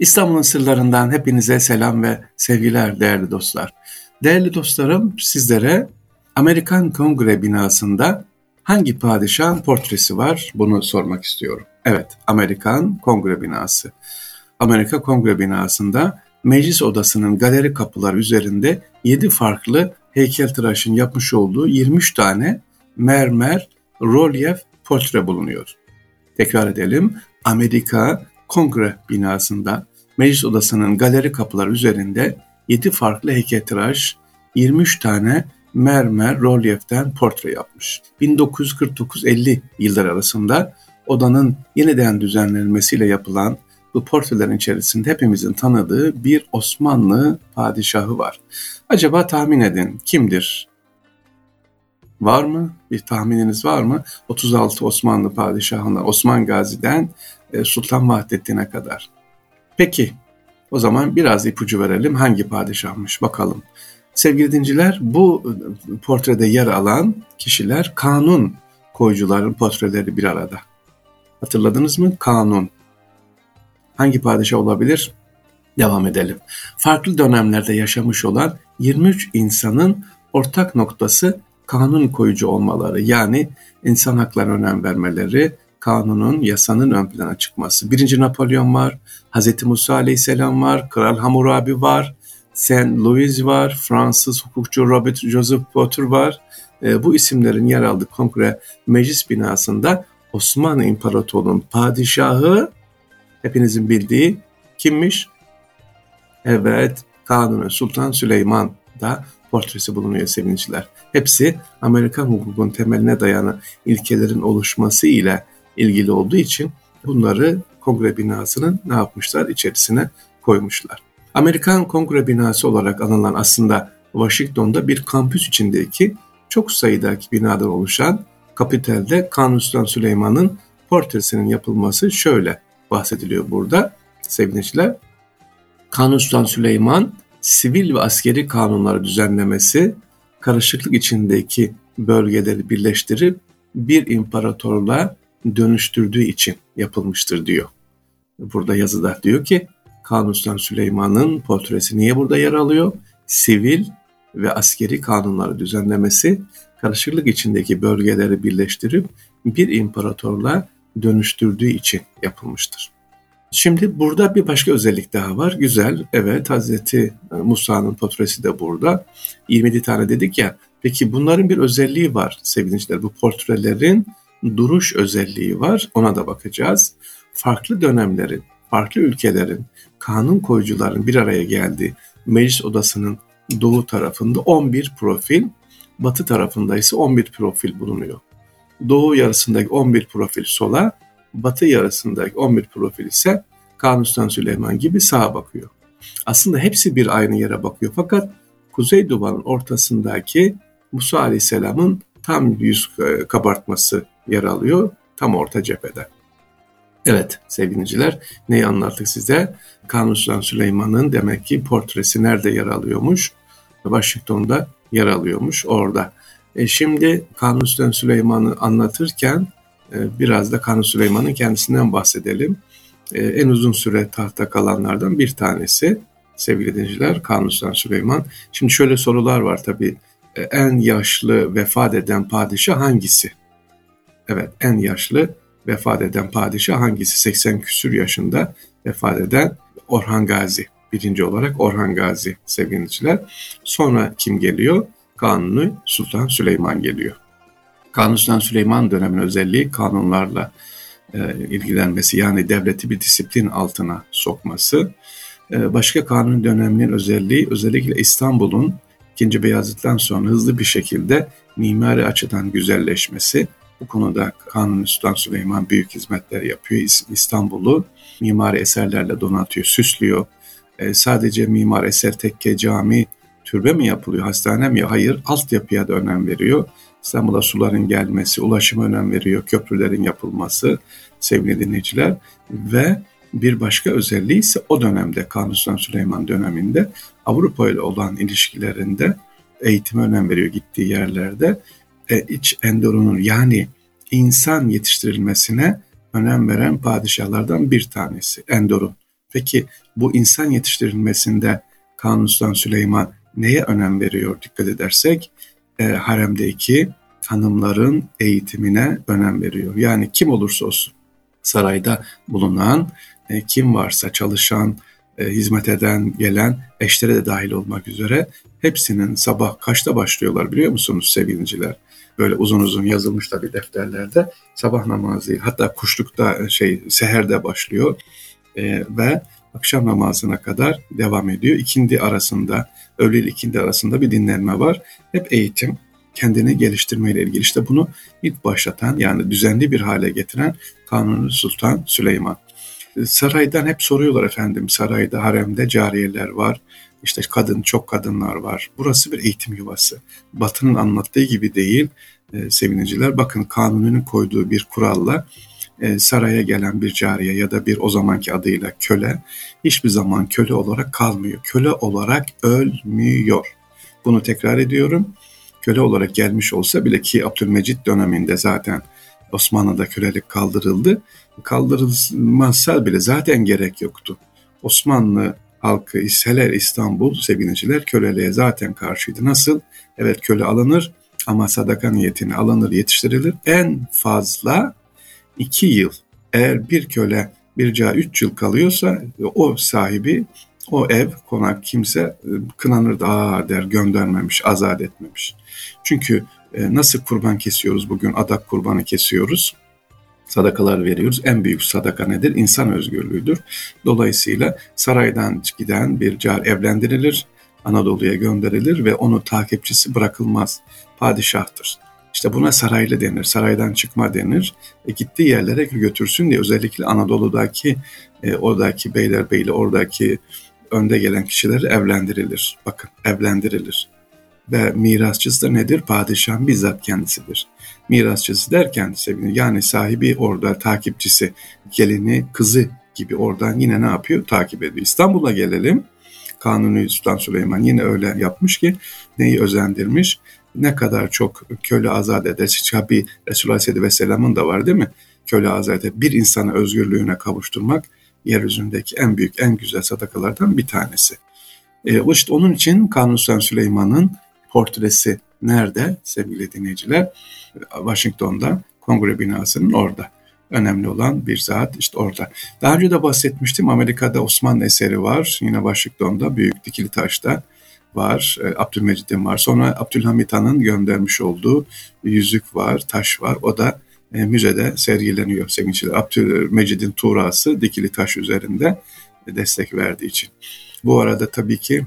İstanbul'un sırlarından hepinize selam ve sevgiler değerli dostlar. Değerli dostlarım sizlere Amerikan Kongre binasında hangi padişahın portresi var bunu sormak istiyorum. Evet Amerikan Kongre binası. Amerika Kongre binasında meclis odasının galeri kapıları üzerinde 7 farklı heykeltıraşın yapmış olduğu 23 tane mermer, rolyef portre bulunuyor. Tekrar edelim. Amerika Kongre binasında meclis odasının galeri kapıları üzerinde 7 farklı heykeltıraş, 23 tane mermer rolyeften portre yapmış. 1949-50 yıllar arasında odanın yeniden düzenlenmesiyle yapılan bu portrelerin içerisinde hepimizin tanıdığı bir Osmanlı padişahı var. Acaba tahmin edin kimdir? Var mı? Bir tahmininiz var mı? 36 Osmanlı padişahından Osman Gazi'den e, Sultan Vahdettin'e kadar. Peki o zaman biraz ipucu verelim hangi padişahmış bakalım. Sevgili dinciler bu e, portrede yer alan kişiler kanun koyucuların portreleri bir arada. Hatırladınız mı? Kanun. Hangi padişah olabilir? Devam edelim. Farklı dönemlerde yaşamış olan 23 insanın ortak noktası kanun koyucu olmaları. Yani insan haklarına önem vermeleri, kanunun, yasanın ön plana çıkması. Birinci Napolyon var, Hz. Musa Aleyhisselam var, Kral Hammurabi var, Saint Louis var, Fransız hukukçu Robert Joseph Potter var. E, bu isimlerin yer aldığı kongre meclis binasında Osmanlı İmparatorluğu'nun padişahı hepinizin bildiği kimmiş? Evet, Kanuni Sultan Süleyman da portresi bulunuyor sevinçler. Hepsi Amerikan hukukun temeline dayanan ilkelerin oluşması ile ilgili olduğu için bunları kongre binasının ne yapmışlar? içerisine koymuşlar. Amerikan kongre binası olarak anılan aslında Washington'da bir kampüs içindeki çok sayıdaki binadan oluşan Kapitel'de Kanuni Sultan Süleyman'ın portresinin yapılması şöyle bahsediliyor burada sevgiliciler. Kanuni Sultan Süleyman sivil ve askeri kanunları düzenlemesi, karışıklık içindeki bölgeleri birleştirip bir imparatorluğa dönüştürdüğü için yapılmıştır diyor. Burada yazıda diyor ki Kanuni Süleyman'ın portresi niye burada yer alıyor? Sivil ve askeri kanunları düzenlemesi, karışıklık içindeki bölgeleri birleştirip bir imparatorluğa dönüştürdüğü için yapılmıştır. Şimdi burada bir başka özellik daha var. Güzel, evet Hazreti Musa'nın portresi de burada. 27 tane dedik ya. Peki bunların bir özelliği var sevgili Bu portrelerin duruş özelliği var. Ona da bakacağız. Farklı dönemlerin, farklı ülkelerin, kanun koyucuların bir araya geldiği meclis odasının doğu tarafında 11 profil, batı tarafında ise 11 profil bulunuyor. Doğu yarısındaki 11 profil sola, batı yarısındaki 11 profil ise Kanuni Sultan Süleyman gibi sağa bakıyor. Aslında hepsi bir aynı yere bakıyor fakat Kuzey Duvar'ın ortasındaki Musa Aleyhisselam'ın tam yüz e, kabartması yer alıyor tam orta cephede. Evet sevgiliciler neyi anlattık size? Kanuni Sultan Süleyman'ın demek ki portresi nerede yer alıyormuş? Washington'da yer alıyormuş orada. E şimdi Kanuni Sultan Süleyman'ı anlatırken e, biraz da Kanuni Süleyman'ın kendisinden bahsedelim. E, en uzun süre tahta kalanlardan bir tanesi sevgili dinleyiciler Kanuni Sultan Süleyman. Şimdi şöyle sorular var tabii. E, en yaşlı vefat eden padişah hangisi? Evet en yaşlı vefat eden padişah hangisi? 80 küsür yaşında vefat eden Orhan Gazi. Birinci olarak Orhan Gazi sevgiliciler. Sonra kim geliyor? Kanuni Sultan Süleyman geliyor. Kanuni Sultan Süleyman dönemin özelliği kanunlarla e, ilgilenmesi yani devleti bir disiplin altına sokması. E, başka kanun döneminin özelliği özellikle İstanbul'un 2. Beyazıt'tan sonra hızlı bir şekilde mimari açıdan güzelleşmesi. Bu konuda Kanuni Sultan Süleyman büyük hizmetler yapıyor. İstanbul'u mimari eserlerle donatıyor, süslüyor. E, sadece mimar eser tekke, cami, türbe mi yapılıyor, hastane mi? Hayır, altyapıya da önem veriyor. İstanbul'a suların gelmesi, ulaşıma önem veriyor, köprülerin yapılması sevgili dinleyiciler. Ve bir başka özelliği ise o dönemde Kanuni Sultan Süleyman döneminde Avrupa ile olan ilişkilerinde eğitime önem veriyor gittiği yerlerde. E, iç endorunun yani insan yetiştirilmesine önem veren padişahlardan bir tanesi Endorun. Peki bu insan yetiştirilmesinde Kanuni Sultan Süleyman neye önem veriyor dikkat edersek? E, haremdeki hanımların eğitimine önem veriyor. Yani kim olursa olsun sarayda bulunan, e, kim varsa çalışan, e, hizmet eden, gelen eşlere de dahil olmak üzere hepsinin sabah kaçta başlıyorlar biliyor musunuz sevgiliciler? Böyle uzun uzun yazılmış tabii defterlerde sabah namazı hatta kuşlukta e, şey seherde başlıyor e, ve akşam namazına kadar devam ediyor. İkindi arasında, öğle ile ikindi arasında bir dinlenme var. Hep eğitim, kendini geliştirmeyle ilgili. İşte bunu ilk başlatan yani düzenli bir hale getiren Kanuni Sultan Süleyman. Saraydan hep soruyorlar efendim, sarayda, haremde cariyeler var. İşte kadın, çok kadınlar var. Burası bir eğitim yuvası. Batı'nın anlattığı gibi değil e, seviniciler. Bakın kanunun koyduğu bir kuralla e, saraya gelen bir cariye ya da bir o zamanki adıyla köle hiçbir zaman köle olarak kalmıyor. Köle olarak ölmüyor. Bunu tekrar ediyorum. Köle olarak gelmiş olsa bile ki Abdülmecit döneminde zaten Osmanlı'da kölelik kaldırıldı. Kaldırılmazsa bile zaten gerek yoktu. Osmanlı halkı, hele İstanbul seviniciler köleliğe zaten karşıydı. Nasıl? Evet köle alınır ama sadaka niyetine alınır, yetiştirilir. En fazla iki yıl eğer bir köle bir cağı üç yıl kalıyorsa o sahibi o ev, konak kimse e, kınanır da der göndermemiş, azat etmemiş. Çünkü e, nasıl kurban kesiyoruz bugün adak kurbanı kesiyoruz sadakalar veriyoruz. En büyük sadaka nedir? İnsan özgürlüğüdür. Dolayısıyla saraydan giden bir car evlendirilir, Anadolu'ya gönderilir ve onu takipçisi bırakılmaz. Padişahtır. İşte buna saraylı denir, saraydan çıkma denir. E, gittiği yerlere götürsün diye özellikle Anadolu'daki, e, oradaki beylerbeyli, oradaki önde gelen kişiler evlendirilir. Bakın evlendirilir. Ve mirasçısı da nedir? Padişahın bizzat kendisidir. Mirasçısı derken yani sahibi orada takipçisi, gelini, kızı gibi oradan yine ne yapıyor? Takip ediyor. İstanbul'a gelelim. Kanuni Sultan Süleyman yine öyle yapmış ki neyi özendirmiş? Ne kadar çok köle azat eder. Tabi Resulullah Aleyhisselatü Vesselam'ın da var değil mi? Köle azat eder. Bir insanı özgürlüğüne kavuşturmak yeryüzündeki en büyük, en güzel sadakalardan bir tanesi. E, işte onun için Kanuni Sultan Süleyman'ın portresi nerede sevgili dinleyiciler? Washington'da kongre binasının orada. Önemli olan bir zat işte orada. Daha önce de bahsetmiştim Amerika'da Osmanlı eseri var. Yine Washington'da Büyük Dikili Taş'ta var. E, Abdülmecid'in var. Sonra Abdülhamit Han'ın göndermiş olduğu yüzük var, taş var. O da e, müzede sergileniyor sevgili Abdülmecid'in tuğrası dikili taş üzerinde destek verdiği için. Bu arada tabii ki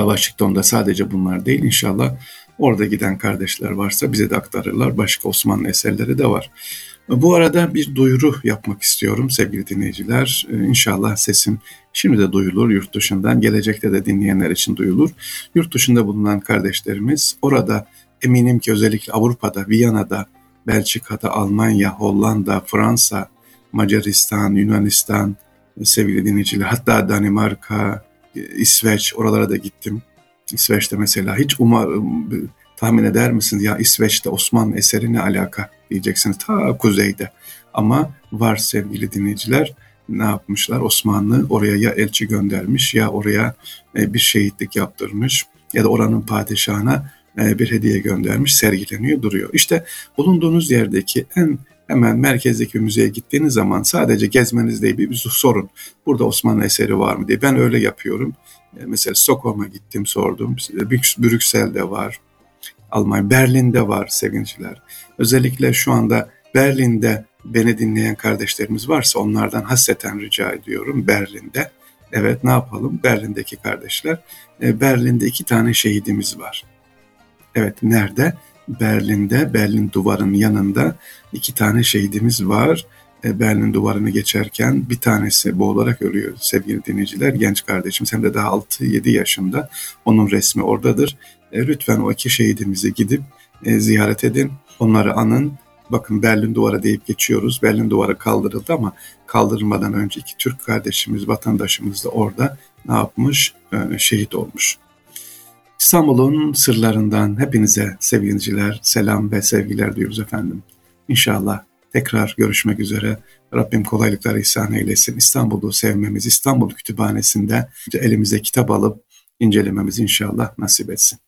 Washington'da sadece bunlar değil inşallah orada giden kardeşler varsa bize de aktarırlar. Başka Osmanlı eserleri de var. Bu arada bir duyuru yapmak istiyorum sevgili dinleyiciler. Ee, inşallah sesim şimdi de duyulur yurt dışından. Gelecekte de dinleyenler için duyulur. Yurt dışında bulunan kardeşlerimiz orada eminim ki özellikle Avrupa'da, Viyana'da, Belçika'da, Almanya, Hollanda, Fransa, Macaristan, Yunanistan sevgili dinleyiciler hatta Danimarka, İsveç oralara da gittim. İsveç'te mesela hiç umar tahmin eder misiniz ya İsveç'te Osmanlı eseri ne alaka diyeceksiniz ta kuzeyde. Ama var sevgili dinleyiciler ne yapmışlar? Osmanlı oraya ya elçi göndermiş ya oraya e, bir şehitlik yaptırmış ya da oranın padişahına e, bir hediye göndermiş, sergileniyor, duruyor. İşte bulunduğunuz yerdeki en hemen merkezdeki bir müzeye gittiğiniz zaman sadece gezmeniz değil bir sorun. Burada Osmanlı eseri var mı diye. Ben öyle yapıyorum. E, mesela Stockholm'a gittim sordum. Brüksel'de var. Almanya, Berlin'de var sevinçler. Özellikle şu anda Berlin'de beni dinleyen kardeşlerimiz varsa onlardan hasreten rica ediyorum Berlin'de. Evet ne yapalım Berlin'deki kardeşler. E, Berlin'de iki tane şehidimiz var. Evet nerede? Berlin'de, Berlin duvarının yanında iki tane şehidimiz var. E, Berlin duvarını geçerken bir tanesi boğularak ölüyor sevgili dinleyiciler. Genç kardeşim hem de daha 6-7 yaşında. Onun resmi oradadır. E, lütfen o iki şehidimizi gidip e, ziyaret edin. Onları anın. Bakın Berlin duvarı deyip geçiyoruz. Berlin duvarı kaldırıldı ama kaldırılmadan önce iki Türk kardeşimiz, vatandaşımız da orada ne yapmış? Şehit olmuş. İstanbul'un sırlarından hepinize sevgiliciler, selam ve sevgiler diyoruz efendim. İnşallah tekrar görüşmek üzere. Rabbim kolaylıklar ihsan eylesin. İstanbul'u sevmemiz, İstanbul Kütüphanesi'nde elimize kitap alıp incelememizi inşallah nasip etsin.